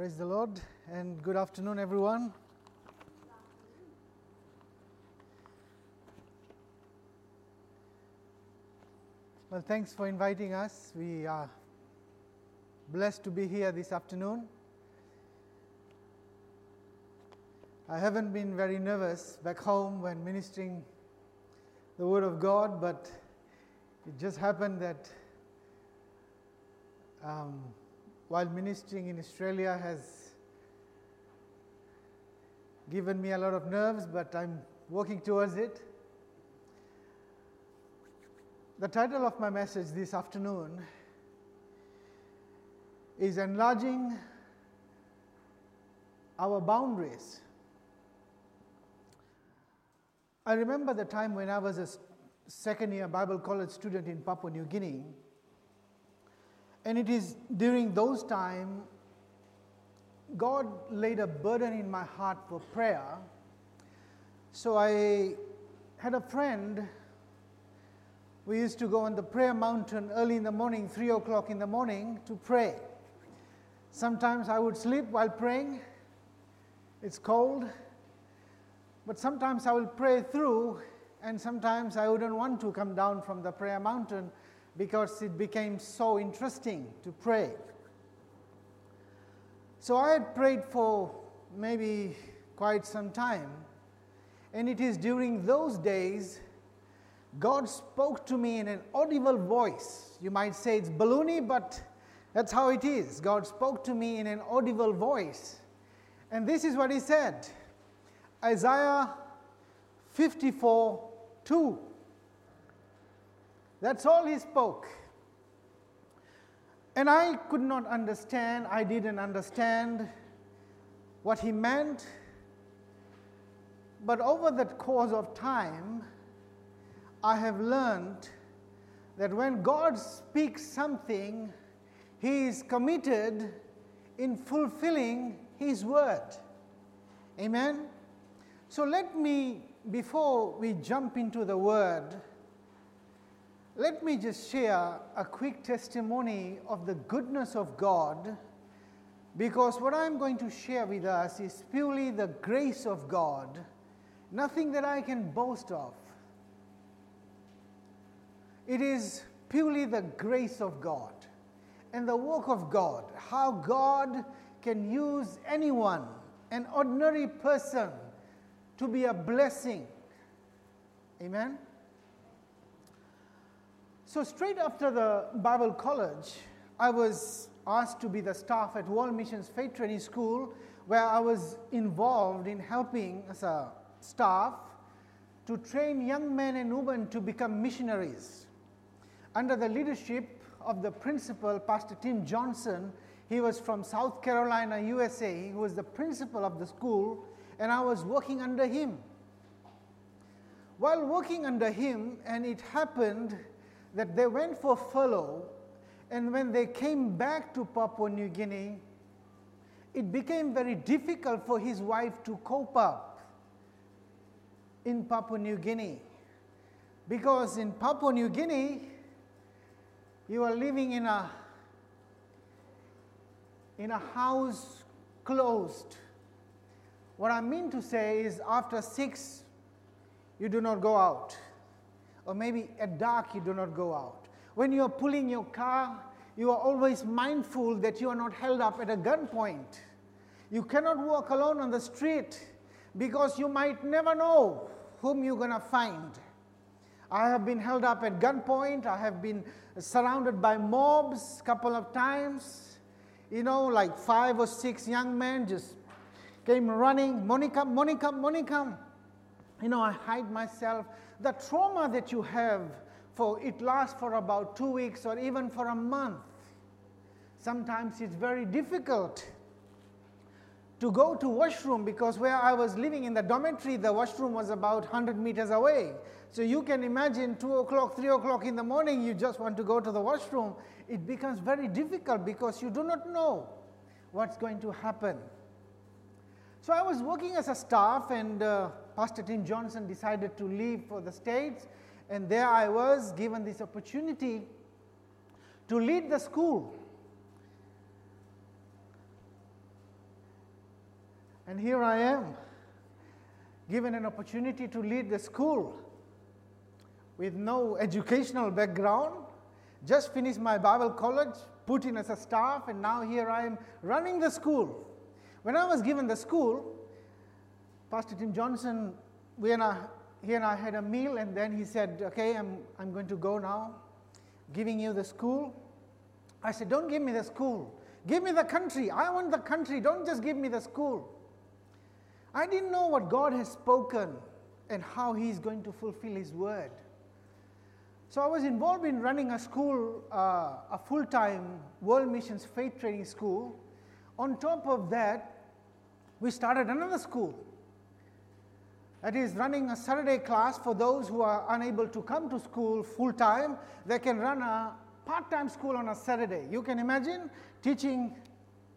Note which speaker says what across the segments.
Speaker 1: Praise the Lord and good afternoon, everyone. Well, thanks for inviting us. We are blessed to be here this afternoon. I haven't been very nervous back home when ministering the Word of God, but it just happened that um, while ministering in Australia has given me a lot of nerves, but I'm working towards it. The title of my message this afternoon is Enlarging Our Boundaries. I remember the time when I was a second year Bible college student in Papua New Guinea. And it is during those times God laid a burden in my heart for prayer. So I had a friend. We used to go on the prayer mountain early in the morning, three o'clock in the morning, to pray. Sometimes I would sleep while praying. It's cold. But sometimes I will pray through, and sometimes I wouldn't want to come down from the prayer mountain because it became so interesting to pray. So I had prayed for maybe quite some time, and it is during those days God spoke to me in an audible voice. You might say it's balloony, but that's how it is. God spoke to me in an audible voice. And this is what He said Isaiah 54 2. That's all he spoke. And I could not understand, I didn't understand what he meant. But over the course of time, I have learned that when God speaks something, he is committed in fulfilling his word. Amen? So let me, before we jump into the word, let me just share a quick testimony of the goodness of God because what I'm going to share with us is purely the grace of God, nothing that I can boast of. It is purely the grace of God and the work of God, how God can use anyone, an ordinary person, to be a blessing. Amen. So, straight after the Bible college, I was asked to be the staff at World Missions Faith Training School, where I was involved in helping as a staff to train young men and women to become missionaries. Under the leadership of the principal, Pastor Tim Johnson, he was from South Carolina, USA. He was the principal of the school, and I was working under him. While working under him, and it happened that they went for furlough, and when they came back to Papua New Guinea, it became very difficult for his wife to cope up in Papua New Guinea. Because in Papua New Guinea, you are living in a in a house closed. What I mean to say is after 6 you do not go out or maybe at dark you do not go out. When you are pulling your car, you are always mindful that you are not held up at a gunpoint. You cannot walk alone on the street because you might never know whom you're going to find. I have been held up at gunpoint. I have been surrounded by mobs a couple of times. You know, like five or six young men just came running, Monica, Monica, Monica. You know, I hide myself the trauma that you have for it lasts for about two weeks or even for a month. Sometimes it's very difficult to go to washroom because where I was living in the dormitory, the washroom was about 100 meters away. So you can imagine 2 o'clock, 3 o'clock in the morning, you just want to go to the washroom. It becomes very difficult because you do not know what's going to happen. So I was working as a staff, and uh, Pastor Tim Johnson decided to leave for the States, and there I was given this opportunity to lead the school. And here I am, given an opportunity to lead the school with no educational background, just finished my Bible college, put in as a staff, and now here I am running the school. When I was given the school, Pastor Tim Johnson, we and I, he and I had a meal, and then he said, Okay, I'm, I'm going to go now, giving you the school. I said, Don't give me the school. Give me the country. I want the country. Don't just give me the school. I didn't know what God has spoken and how He's going to fulfill His word. So I was involved in running a school, uh, a full time World Missions Faith Training School. On top of that, we started another school. That is running a Saturday class for those who are unable to come to school full time. They can run a part time school on a Saturday. You can imagine teaching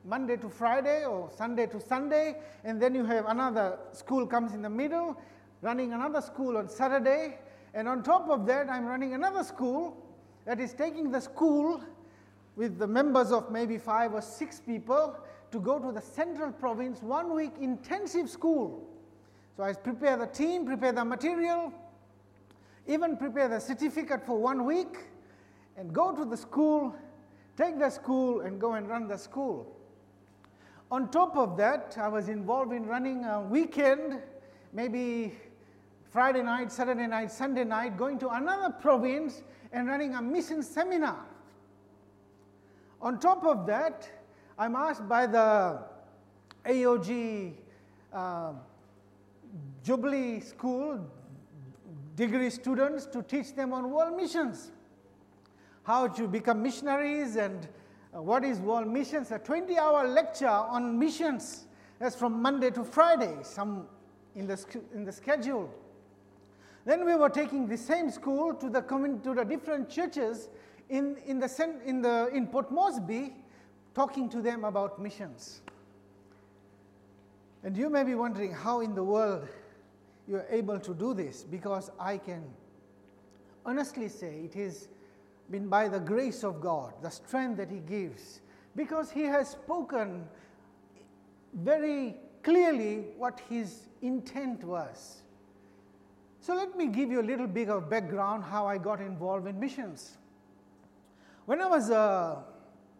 Speaker 1: Monday to Friday or Sunday to Sunday, and then you have another school comes in the middle, running another school on Saturday, and on top of that, I'm running another school that is taking the school with the members of maybe five or six people to go to the central province one week intensive school. So I prepare the team, prepare the material, even prepare the certificate for one week, and go to the school, take the school, and go and run the school. On top of that, I was involved in running a weekend, maybe Friday night, Saturday night, Sunday night, going to another province and running a mission seminar. On top of that, I'm asked by the AOG uh, Jubilee School degree students to teach them on world missions, how to become missionaries and uh, what is world missions? A 20 hour lecture on missions. That's from Monday to Friday, some in the, in the schedule. Then we were taking the same school to the, to the different churches in, in, the, in, the, in Port Moresby, talking to them about missions. And you may be wondering how in the world you're able to do this, because I can honestly say it has been by the grace of God, the strength that He gives, because He has spoken very clearly what His intent was. So, let me give you a little bit of background how I got involved in missions. When I was a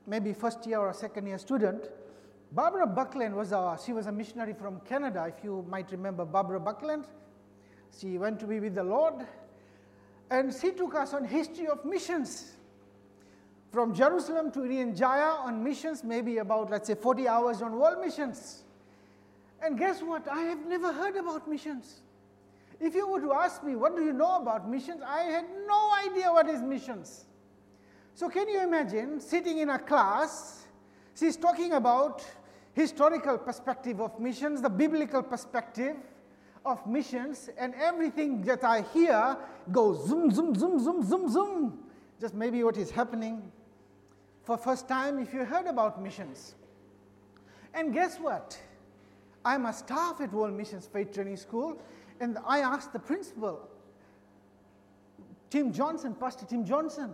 Speaker 1: maybe first year or second year student, Barbara Buckland was a, she was a missionary from Canada, if you might remember Barbara Buckland. She went to be with the Lord and she took us on history of missions. From Jerusalem to Jaya on missions, maybe about, let's say, 40 hours on world missions. And guess what? I have never heard about missions. If you were to ask me, what do you know about missions? I had no idea what is missions. So, can you imagine sitting in a class? She's talking about historical perspective of missions, the biblical perspective, of missions, and everything that I hear goes zoom, zoom, zoom, zoom, zoom, zoom. Just maybe what is happening for first time if you heard about missions. And guess what? I'm a staff at World Missions Faith Training School, and I asked the principal, Tim Johnson, Pastor Tim Johnson,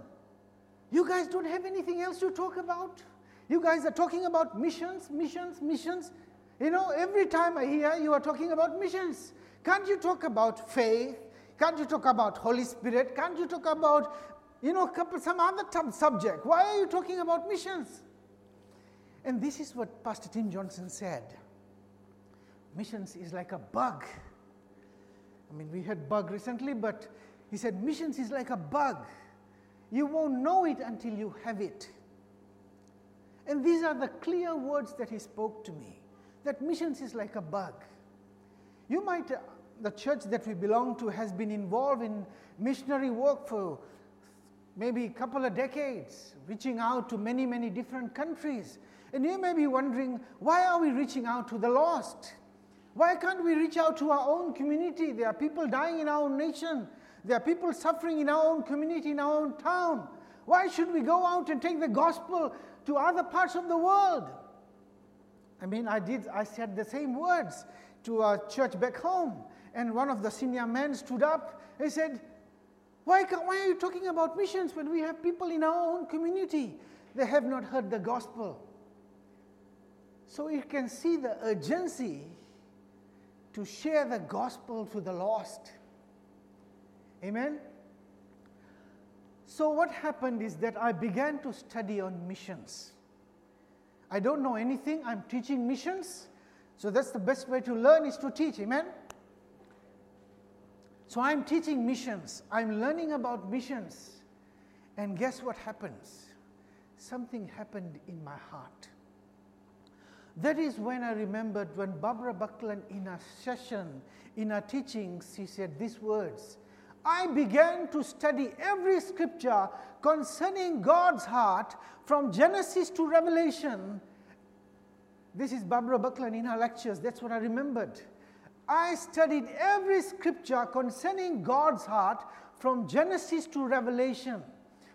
Speaker 1: you guys don't have anything else to talk about? You guys are talking about missions, missions, missions. You know, every time I hear you are talking about missions. Can't you talk about faith? Can't you talk about Holy Spirit? Can't you talk about, you know, some other subject? Why are you talking about missions? And this is what Pastor Tim Johnson said. Missions is like a bug. I mean, we had bug recently, but he said missions is like a bug. You won't know it until you have it. And these are the clear words that he spoke to me that missions is like a bug. You might, uh, the church that we belong to has been involved in missionary work for maybe a couple of decades, reaching out to many, many different countries. And you may be wondering, why are we reaching out to the lost? Why can't we reach out to our own community? There are people dying in our own nation. There are people suffering in our own community, in our own town. Why should we go out and take the gospel to other parts of the world? I mean, I did, I said the same words to a church back home. And one of the senior men stood up and said, why, why are you talking about missions when we have people in our own community? They have not heard the gospel. So you can see the urgency to share the gospel to the lost. Amen? So, what happened is that I began to study on missions. I don't know anything, I'm teaching missions. So, that's the best way to learn is to teach. Amen? So, I'm teaching missions, I'm learning about missions. And guess what happens? Something happened in my heart. That is when I remembered when Barbara Buckland, in a session, in her teachings, she said these words I began to study every scripture concerning God's heart from Genesis to Revelation. This is Barbara Buckland in her lectures, that's what I remembered. I studied every scripture concerning God's heart from Genesis to Revelation.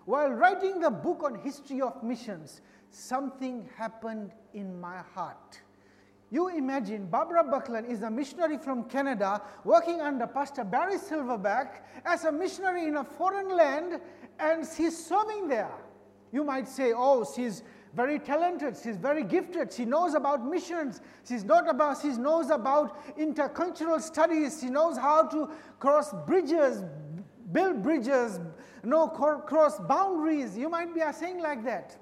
Speaker 1: While writing the book on history of missions, something happened in my heart. You imagine Barbara Buckland is a missionary from Canada working under Pastor Barry Silverback as a missionary in a foreign land and she's serving there. You might say, oh, she's very talented, she's very gifted, she knows about missions, she's not about, she knows about intercultural studies, she knows how to cross bridges, build bridges, no cross boundaries. You might be saying like that.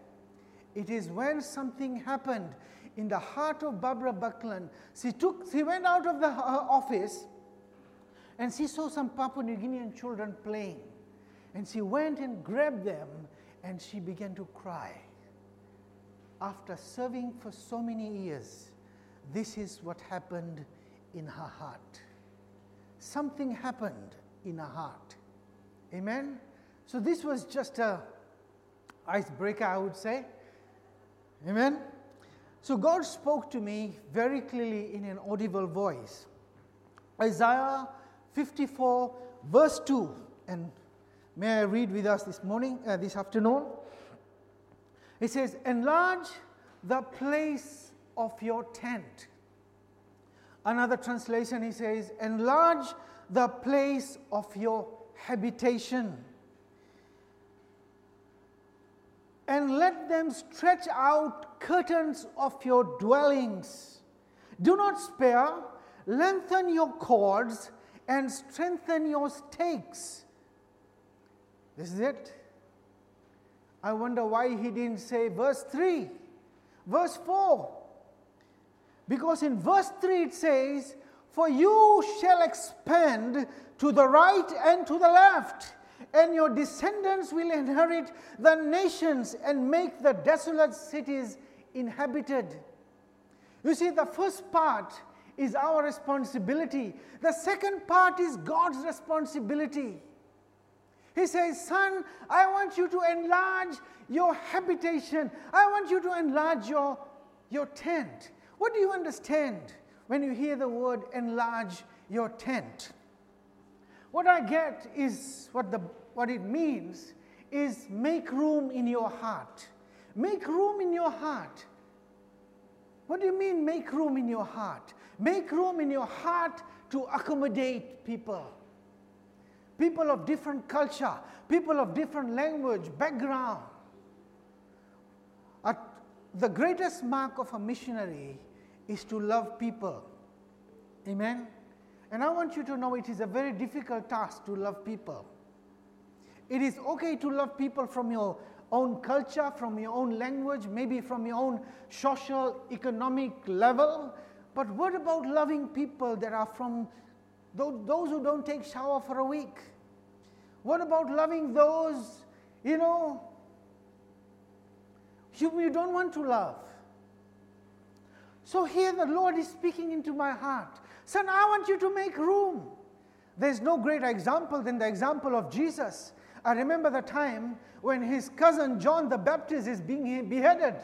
Speaker 1: It is when something happened in the heart of Barbara Buckland. She, took, she went out of the uh, office and she saw some Papua New Guinean children playing. And she went and grabbed them and she began to cry. After serving for so many years, this is what happened in her heart. Something happened in her heart. Amen? So this was just a icebreaker, I would say. Amen? So God spoke to me very clearly in an audible voice. Isaiah 54, verse 2. And may I read with us this morning, uh, this afternoon? It says, Enlarge the place of your tent. Another translation, he says, Enlarge the place of your habitation and let them stretch out curtains of your dwellings. Do not spare, lengthen your cords, and strengthen your stakes. This is it. I wonder why he didn't say verse 3, verse 4. Because in verse 3 it says, For you shall expand to the right and to the left and your descendants will inherit the nations and make the desolate cities inhabited. You see, the first part is our responsibility, the second part is God's responsibility. He says, Son, I want you to enlarge your habitation, I want you to enlarge your, your tent. What do you understand when you hear the word enlarge your tent? What I get is what the what it means is make room in your heart. Make room in your heart. What do you mean, make room in your heart? Make room in your heart to accommodate people. People of different culture, people of different language, background. the greatest mark of a missionary is to love people. Amen? And I want you to know it is a very difficult task to love people. It is okay to love people from your own culture, from your own language, maybe from your own social, economic level. But what about loving people that are from those who don't take shower for a week? What about loving those, you know, whom you don't want to love? So here the Lord is speaking into my heart. Son, I want you to make room. There's no greater example than the example of Jesus. I remember the time when his cousin John the Baptist is being beheaded.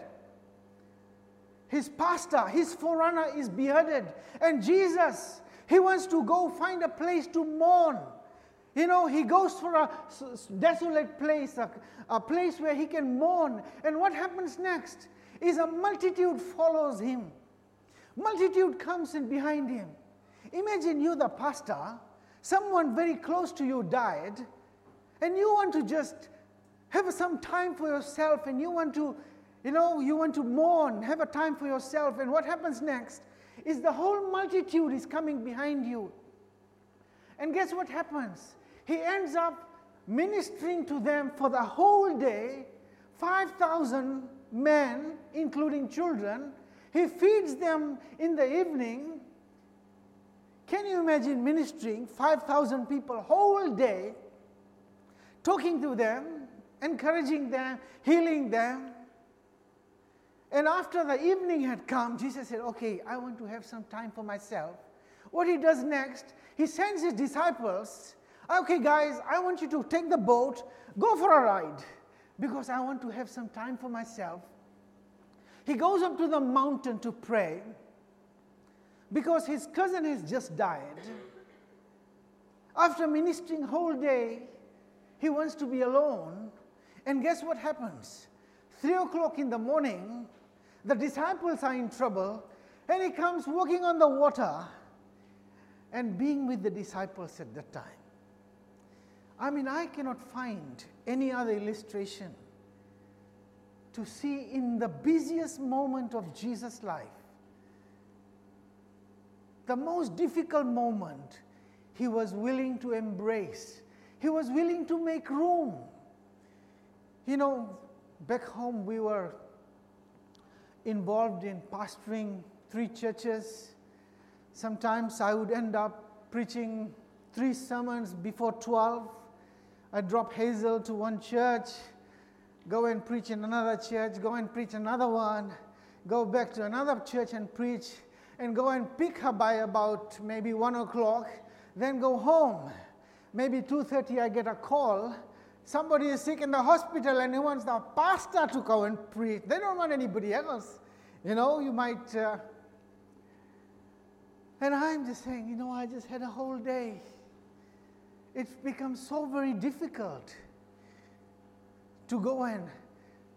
Speaker 1: His pastor, his forerunner is beheaded. And Jesus, he wants to go find a place to mourn. You know, he goes for a desolate place, a, a place where he can mourn. And what happens next is a multitude follows him. Multitude comes in behind him. Imagine you, the pastor, someone very close to you died, and you want to just have some time for yourself and you want to You know, you want to mourn, have a time for yourself, and what happens next is the whole multitude is coming behind you. And guess what happens? He ends up ministering to them for the whole day 5,000 men, including children. He feeds them in the evening. Can you imagine ministering 5,000 people whole day, talking to them, encouraging them, healing them? And after the evening had come, Jesus said, Okay, I want to have some time for myself. What he does next, he sends his disciples, Okay, guys, I want you to take the boat, go for a ride, because I want to have some time for myself. He goes up to the mountain to pray because his cousin has just died. After ministering whole day, he wants to be alone. And guess what happens? Three o'clock in the morning, the disciples are in trouble, and he comes walking on the water and being with the disciples at that time. I mean, I cannot find any other illustration to see in the busiest moment of Jesus' life, the most difficult moment, he was willing to embrace, he was willing to make room. You know, back home we were involved in pastoring three churches. Sometimes I would end up preaching three sermons before 12. I'd drop Hazel to one church, go and preach in another church, go and preach another one, go back to another church and preach, and go and pick her by about maybe 1 o'clock, then go home. Maybe 2.30 I get a call Somebody is sick in the hospital and he wants the pastor to go and preach. They don't want anybody else. You know, you might. Uh, and I'm just saying, you know, I just had a whole day. It's become so very difficult to go and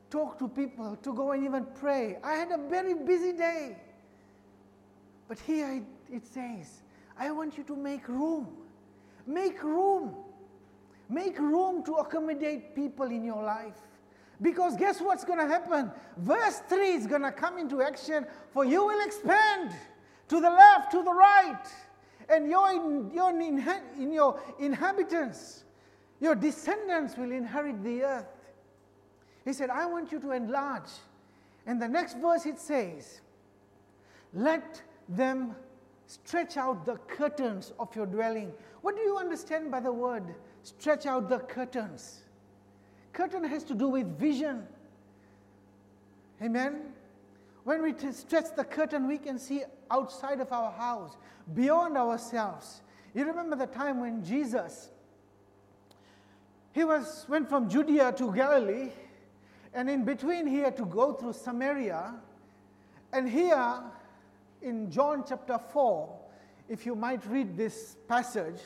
Speaker 1: talk to people, to go and even pray. I had a very busy day. But here it says, I want you to make room. Make room. Make room to accommodate people in your life. Because guess what's going to happen? Verse 3 is going to come into action, for you will expand to the left, to the right, and your, your, in your inhabitants, your descendants will inherit the earth. He said, I want you to enlarge. And the next verse it says, Let them stretch out the curtains of your dwelling. What do you understand by the word stretch out the curtains. Curtain has to do with vision. Amen. When we stretch the curtain, we can see outside of our house, beyond ourselves. You remember the time when Jesus he was went from Judea to Galilee, and in between he had to go through Samaria. And here in John chapter 4, if you might read this passage,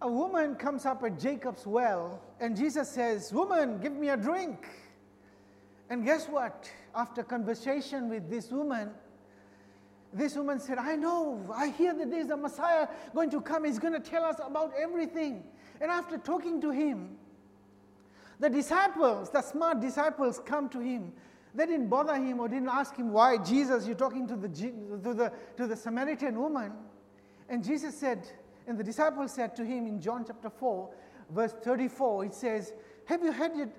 Speaker 1: a woman comes up at Jacob's well, and Jesus says, Woman, give me a drink. And guess what? After conversation with this woman, this woman said, I know, I hear that there's a Messiah going to come. He's going to tell us about everything. And after talking to him, the disciples, the smart disciples, come to him. They didn't bother him or didn't ask him why, Jesus, you're talking to the, to the, to the Samaritan woman. And Jesus said, and the disciples said to him in John chapter 4, verse 34, it says, Have you had, it,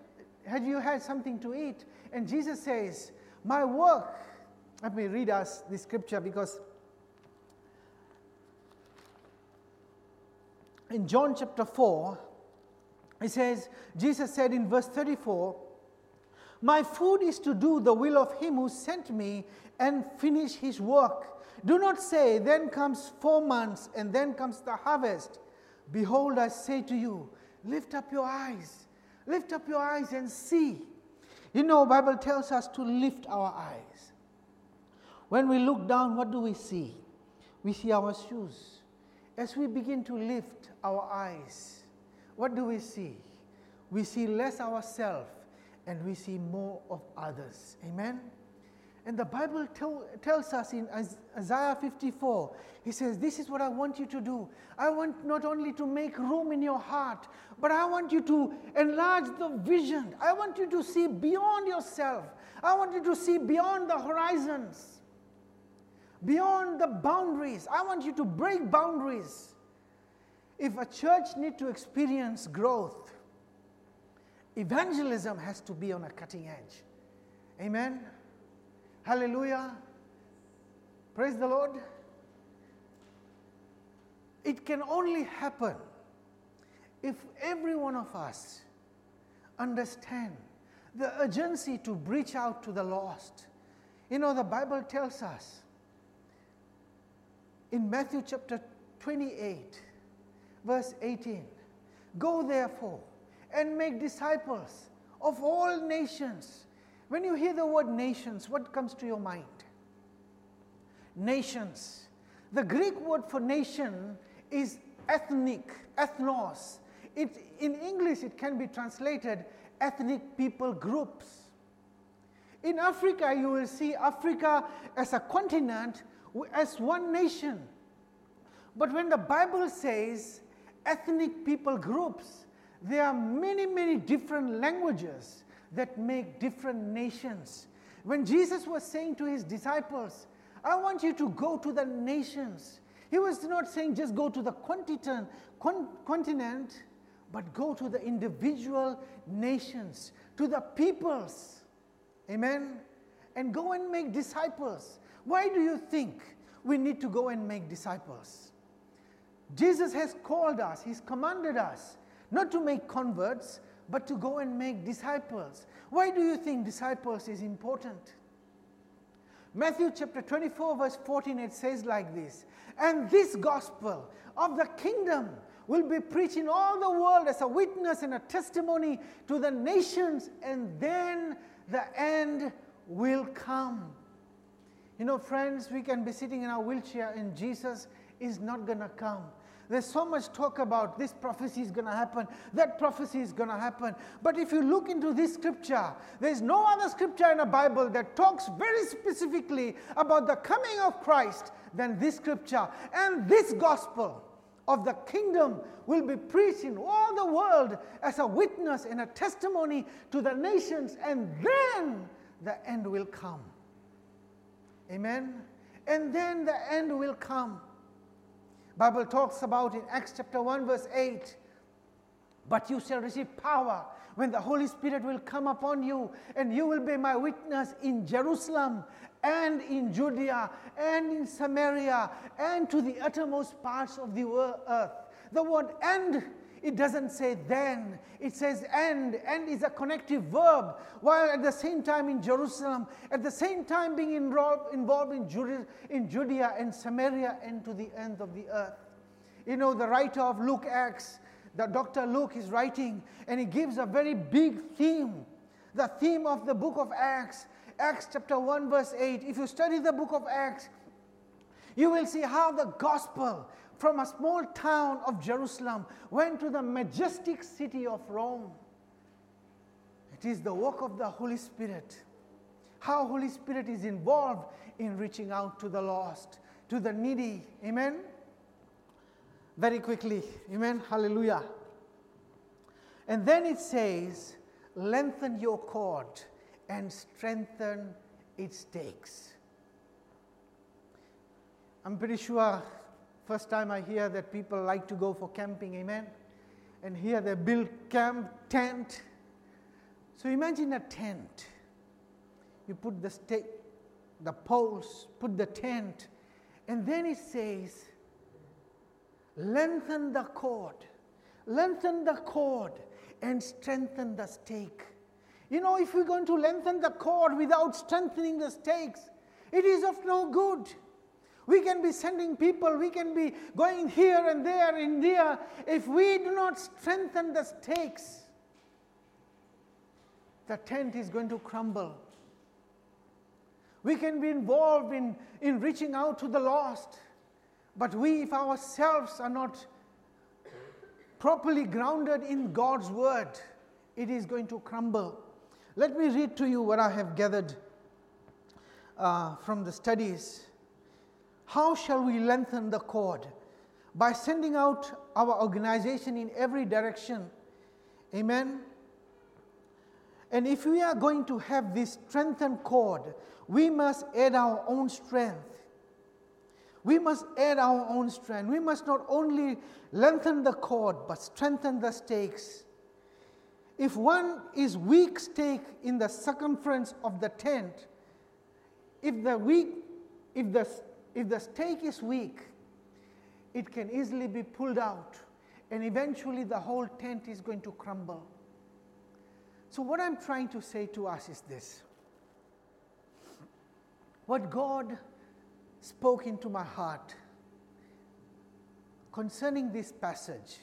Speaker 1: had you had something to eat? And Jesus says, My work. Let me read us the scripture because in John chapter 4, it says, Jesus said in verse 34, My food is to do the will of him who sent me and finish his work. Do not say, Then comes four months, and then comes the harvest. Behold, I say to you, lift up your eyes. Lift up your eyes and see. You know, Bible tells us to lift our eyes. When we look down, what do we see? We see our shoes. As we begin to lift our eyes, what do we see? We see less ourselves and we see more of others. Amen? And the Bible tell, tells us in Isaiah 54, he says, This is what I want you to do. I want not only to make room in your heart, but I want you to enlarge the vision. I want you to see beyond yourself. I want you to see beyond the horizons, beyond the boundaries. I want you to break boundaries. If a church need to experience growth, evangelism has to be on a cutting edge. Amen. Hallelujah. Praise the Lord. It can only happen if every one of us understand the urgency to reach out to the lost. You know, the Bible tells us in Matthew chapter 28, verse 18 Go therefore and make disciples of all nations when you hear the word nations, what comes to your mind? Nations. The Greek word for nation is ethnic, ethnos. It, in English, it can be translated ethnic people groups. In Africa, you will see Africa as a continent, as one nation. But when the Bible says ethnic people groups, there are many, many different languages that make different nations. When Jesus was saying to his disciples, I want you to go to the nations, he was not saying just go to the continent, continent but go to the individual nations, to the peoples. Amen? And go and make disciples. Why do you think we need to go and make disciples? Jesus has called us, He's commanded us not to make converts, but to go and make disciples. Why do you think disciples is important? Matthew chapter 24, verse 14, it says like this And this gospel of the kingdom will be preached in all the world as a witness and a testimony to the nations, and then the end will come. You know, friends, we can be sitting in our wheelchair, and Jesus is not going to come. There's so much talk about this prophecy is going to happen, that prophecy is going to happen. But if you look into this scripture, there's no other scripture in the Bible that talks very specifically about the coming of Christ than this scripture. And this gospel of the kingdom will be preached in all the world as a witness and a testimony to the nations, and then the end will come. Amen. And then the end will come. Bible talks about in Acts chapter 1 verse 8, but you shall receive power when the Holy Spirit will come upon you, and you will be my witness in Jerusalem and in Judea and in Samaria and to the uttermost parts of the earth. The word and it doesn't say then, it says and. And is a connective verb. While at the same time in Jerusalem, at the same time being involved, involved in, Judea, in Judea and Samaria and to the end of the earth. You know, the writer of Luke Acts, the Dr. Luke is writing, and he gives a very big theme. The theme of the book of Acts, Acts chapter 1, verse 8. If you study the book of Acts, you will see how the gospel from a small town of Jerusalem went to the majestic city of Rome. It is the work of the Holy Spirit. How Holy Spirit is involved in reaching out to the lost, to the needy. Amen. Very quickly. Amen. Hallelujah. And then it says, lengthen your cord and strengthen its stakes. I'm pretty sure First time I hear that people like to go for camping, amen? And here they build camp tent. So imagine a tent. You put the stake, the poles, put the tent, and then it says, lengthen the cord, lengthen the cord, and strengthen the stake. You know, if we're going to lengthen the cord without strengthening the stakes, it is of no good. We can be sending people, we can be going here and there, in India. If we do not strengthen the stakes, the tent is going to crumble. We can be involved in, in reaching out to the lost, but we, if ourselves are not properly grounded in God's word, it is going to crumble. Let me read to you what I have gathered. uh, from the studies. How shall we lengthen the cord? By sending out our organization in every direction. Amen. And if we are going to have this strengthened cord, we must add our own strength. We must add our own strength. We must not only lengthen the cord, but strengthen the stakes. If one is weak stake in the circumference of the tent, if the weak, if the, if the stake is weak, it can easily be pulled out, and eventually the whole tent is going to crumble. So, what I'm trying to say to us is this what God spoke into my heart concerning this passage,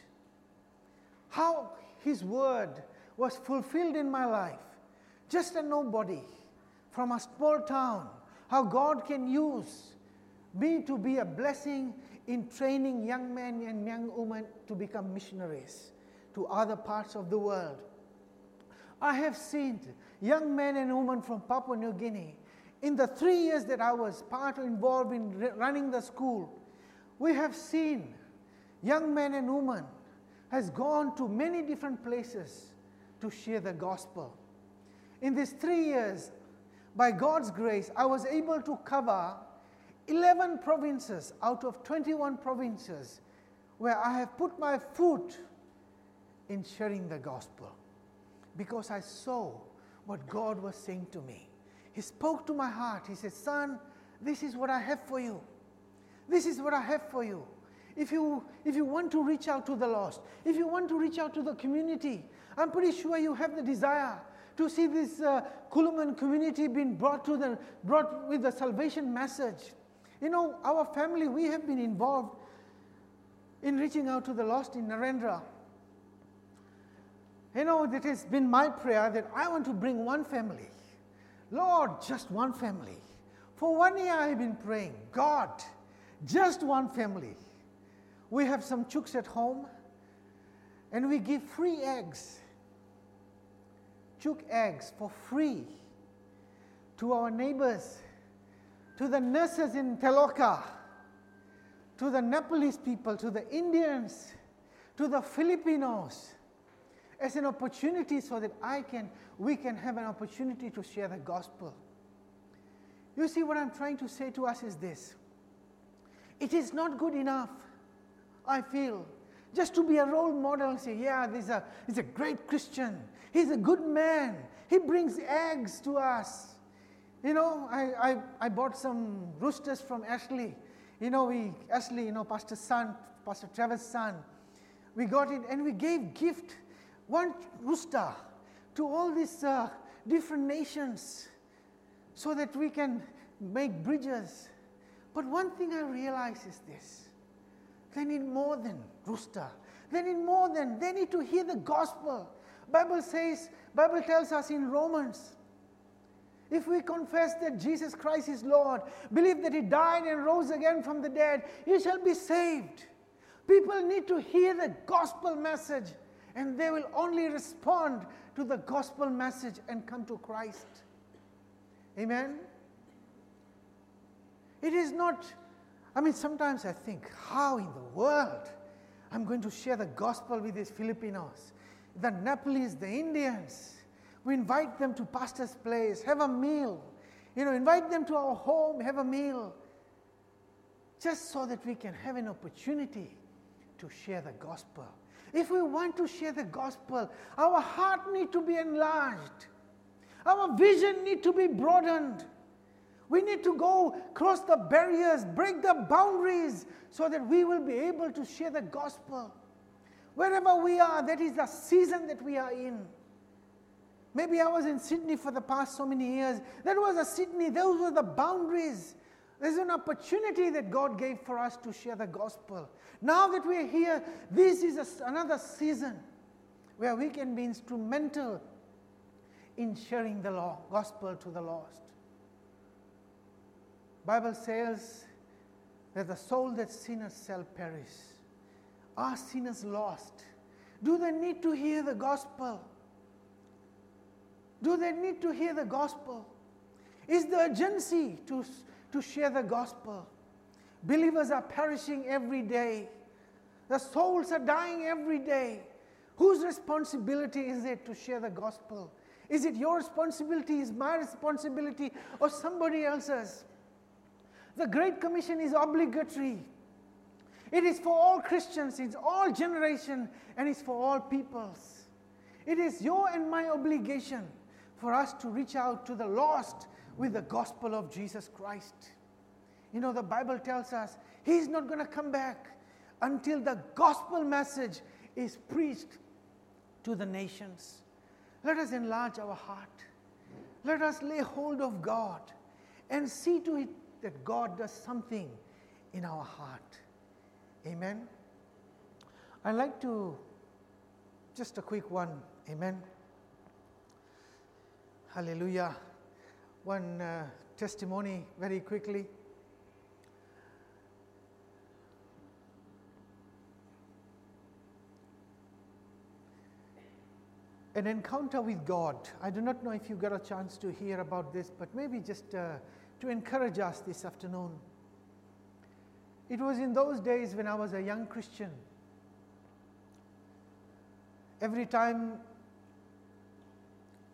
Speaker 1: how His word was fulfilled in my life, just a nobody from a small town, how God can use me to be a blessing in training young men and young women to become missionaries to other parts of the world. I have seen young men and women from Papua New Guinea in the three years that I was part involved in running the school. We have seen young men and women has gone to many different places to share the gospel. In these three years, by God's grace, I was able to cover 11 provinces out of 21 provinces where I have put my foot in sharing the gospel because I saw what God was saying to me. He spoke to my heart. He said, Son, this is what I have for you. This is what I have for you. If you, if you want to reach out to the lost, if you want to reach out to the community, I'm pretty sure you have the desire to see this uh, Coolamon community being brought to the brought with the salvation message. You know, our family, we have been involved in reaching out to the lost in Narrandera. You know, it has been my prayer that I want to bring one family. Lord, just one family. For one year I've been praying, God, just one family. We have some chooks at home and we give free eggs chook eggs for free to our neighbors, to the nurses in Teloka, to the Nepalese people, to the Indians, to the Filipinos, as an opportunity so that I can, we can have an opportunity to share the gospel. You see, what I'm trying to say to us is this it is not good enough, I feel, just to be a role model and say, yeah, this is a, he's a great Christian. He's a good man. He brings eggs to us. You know, I, I, I bought some roosters from Ashley. You know, we, Ashley, you know, Pastor's son, Pastor Trevor's son. We got it and we gave gift, one rooster, to all these uh, different nations so that we can make bridges. But one thing I realize is this they need more than rooster. They need more than, they need to hear the gospel. Bible says, Bible tells us in Romans, if we confess that Jesus Christ is Lord, believe that He died and rose again from the dead, you shall be saved. People need to hear the gospel message, and they will only respond to the gospel message and come to Christ. Amen? It is not, I mean, sometimes I think, how in the world I'm going to share the gospel with these Filipinos? the Nepalese, the Indians. We invite them to pastor's place, have a meal. You know, invite them to our home, have a meal. Just so that we can have an opportunity to share the gospel. If we want to share the gospel, our heart need to be enlarged. Our vision need to be broadened. We need to go cross the barriers, break the boundaries so that we will be able to share the gospel. Wherever we are, that is the season that we are in. Maybe I was in Sydney for the past so many years. That was a Sydney, those were the boundaries. There's an opportunity that God gave for us to share the gospel. Now that we're here, this is a, another season where we can be instrumental in sharing the law, gospel to the lost. Bible says that the soul that sinners shall perish. Are sinners lost? Do they need to hear the gospel? Do they need to hear the gospel? Is the urgency to, to share the gospel? Believers are perishing every day. The souls are dying every day. Whose responsibility is it to share the gospel? Is it your responsibility? Is my responsibility? Or somebody else's? The Great Commission is obligatory. It is for all Christians, it's all generation, and it's for all peoples. It is your and my obligation for us to reach out to the lost with the gospel of Jesus Christ. You know, the Bible tells us He's not going to come back until the gospel message is preached to the nations. Let us enlarge our heart. Let us lay hold of God and see to it that God does something in our heart. Amen. I'd like to, just a quick one. Amen. Hallelujah. One uh, testimony very quickly. An encounter with God. I do not know if you got a chance to hear about this, but maybe just uh, to encourage us this afternoon. It was in those days when I was a young Christian. Every time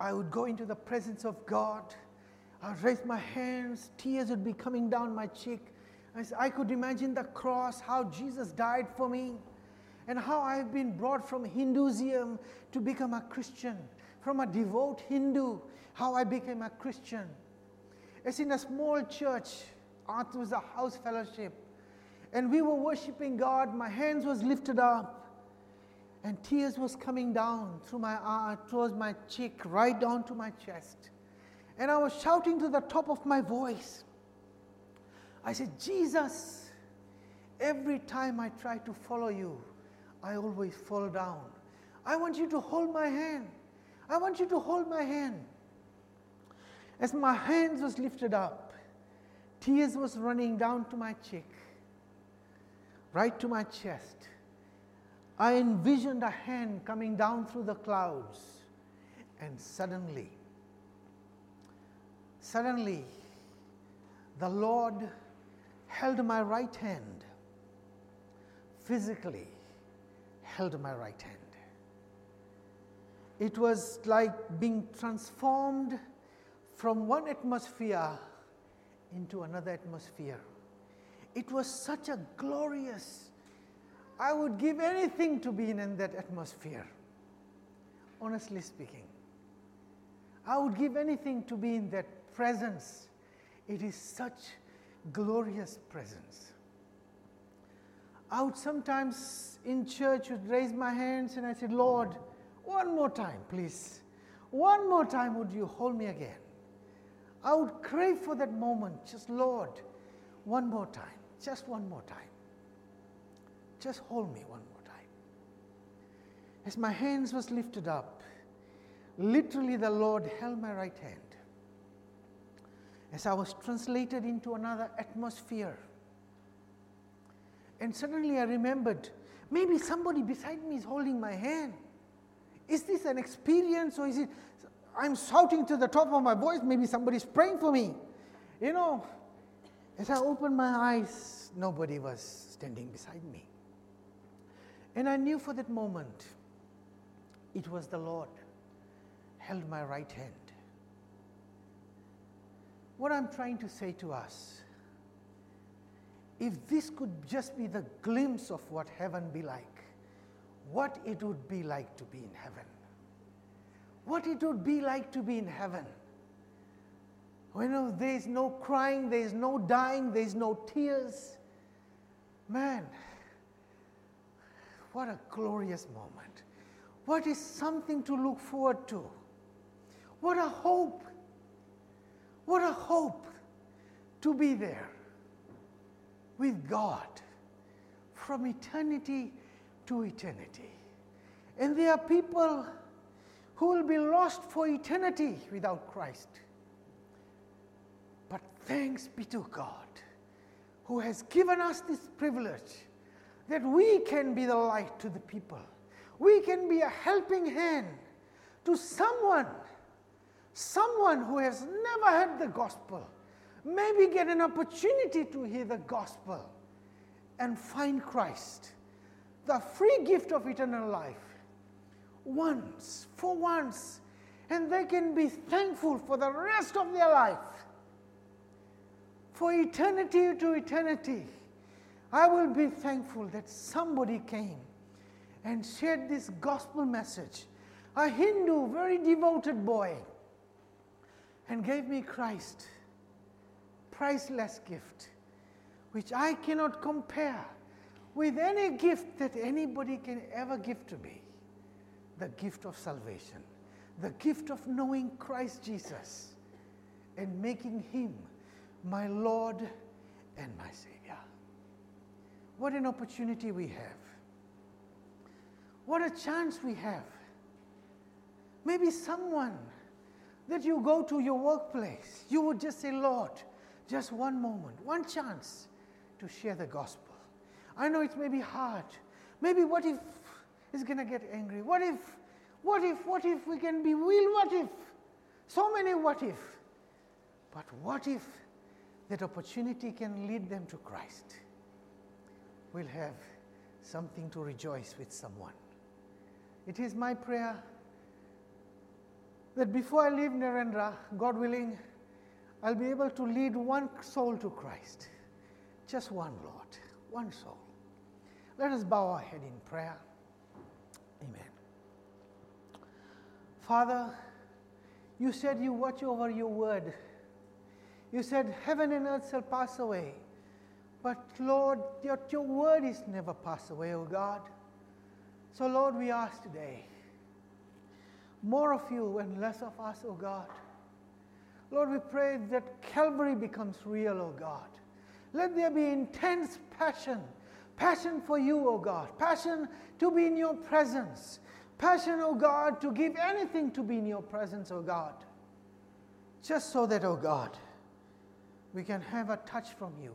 Speaker 1: I would go into the presence of God, I'd raise my hands, tears would be coming down my cheek. I could imagine the cross, how Jesus died for me, and how I've been brought from Hinduism to become a Christian, from a devout Hindu, how I became a Christian. It's in a small church, it was a house fellowship and we were worshiping God. My hands was lifted up, and tears was coming down through my eye, towards my cheek, right down to my chest. And I was shouting to the top of my voice. I said, Jesus, every time I try to follow you, I always fall down. I want you to hold my hand. I want you to hold my hand. As my hands was lifted up, tears was running down to my cheek right to my chest. I envisioned a hand coming down through the clouds, and suddenly, suddenly, the Lord held my right hand, physically held my right hand. It was like being transformed from one atmosphere into another atmosphere. It was such a glorious, I would give anything to be in that atmosphere, honestly speaking. I would give anything to be in that presence. It is such glorious presence. I would sometimes in church would raise my hands and I said, Lord, one more time, please. One more time, would you hold me again? I would crave for that moment, just Lord, one more time. Just one more time. Just hold me one more time. As my hands was lifted up, literally the Lord held my right hand. As I was translated into another atmosphere. And suddenly I remembered maybe somebody beside me is holding my hand. Is this an experience or is it I'm shouting to the top of my voice, maybe somebody's praying for me. You know, as I opened my eyes, nobody was standing beside me. And I knew for that moment it was the Lord held my right hand. What I'm trying to say to us, if this could just be the glimpse of what heaven be like, what it would be like to be in heaven. What it would be like to be in heaven when there's no crying, there's no dying, there's no tears. Man, what a glorious moment. What is something to look forward to? What a hope. What a hope to be there with God from eternity to eternity. And there are people who will be lost for eternity without Christ. But thanks be to God who has given us this privilege that we can be the light to the people. We can be a helping hand to someone someone who has never heard the gospel maybe get an opportunity to hear the gospel and find Christ, the free gift of eternal life, once, for once, and they can be thankful for the rest of their life. For eternity to eternity, I will be thankful that somebody came and shared this gospel message. A Hindu, very devoted boy, and gave me Christ, priceless gift, which I cannot compare with any gift that anybody can ever give to me the gift of salvation, the gift of knowing Christ Jesus and making Him my Lord and my Savior. What an opportunity we have. What a chance we have. Maybe someone that you go to your workplace, you would just say, Lord, just one moment, one chance to share the gospel. I know it may be hard. Maybe what if is going to get angry? What if, what if, what if we can be real? What if? So many what if. But what if that opportunity can lead them to Christ? We'll have something to rejoice with someone. It is my prayer that before I leave Narrandera, God willing, I'll be able to lead one soul to Christ. Just one, Lord, one soul. Let us bow our head in prayer. Amen. Father, you said you watch over your word. You said heaven and earth shall pass away. But Lord, your, your word is never pass away, O oh God. So, Lord, we ask today more of you and less of us, O oh God. Lord, we pray that Calvary becomes real, O oh God. Let there be intense passion, passion for you, O God, passion to be in your presence, passion, O God, to give anything to be in your presence, O God. Just so that, O God, we can have a touch from you.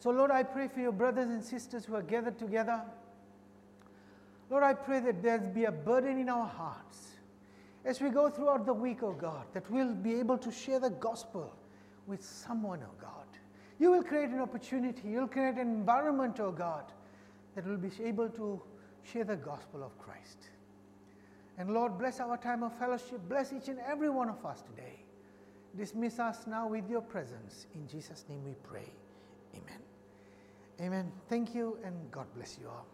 Speaker 1: So, Lord, I pray for your brothers and sisters who are gathered together. Lord, I pray that there be a burden in our hearts as we go throughout the week, oh God, that we'll be able to share the gospel with someone, oh God. You will create an opportunity, you'll create an environment, oh God, that will be able to share the gospel of Christ. And Lord, bless our time of fellowship. Bless each and every one of us today. Dismiss us now with your presence. In Jesus' name we pray. Amen. Amen. Thank you, and God bless you all.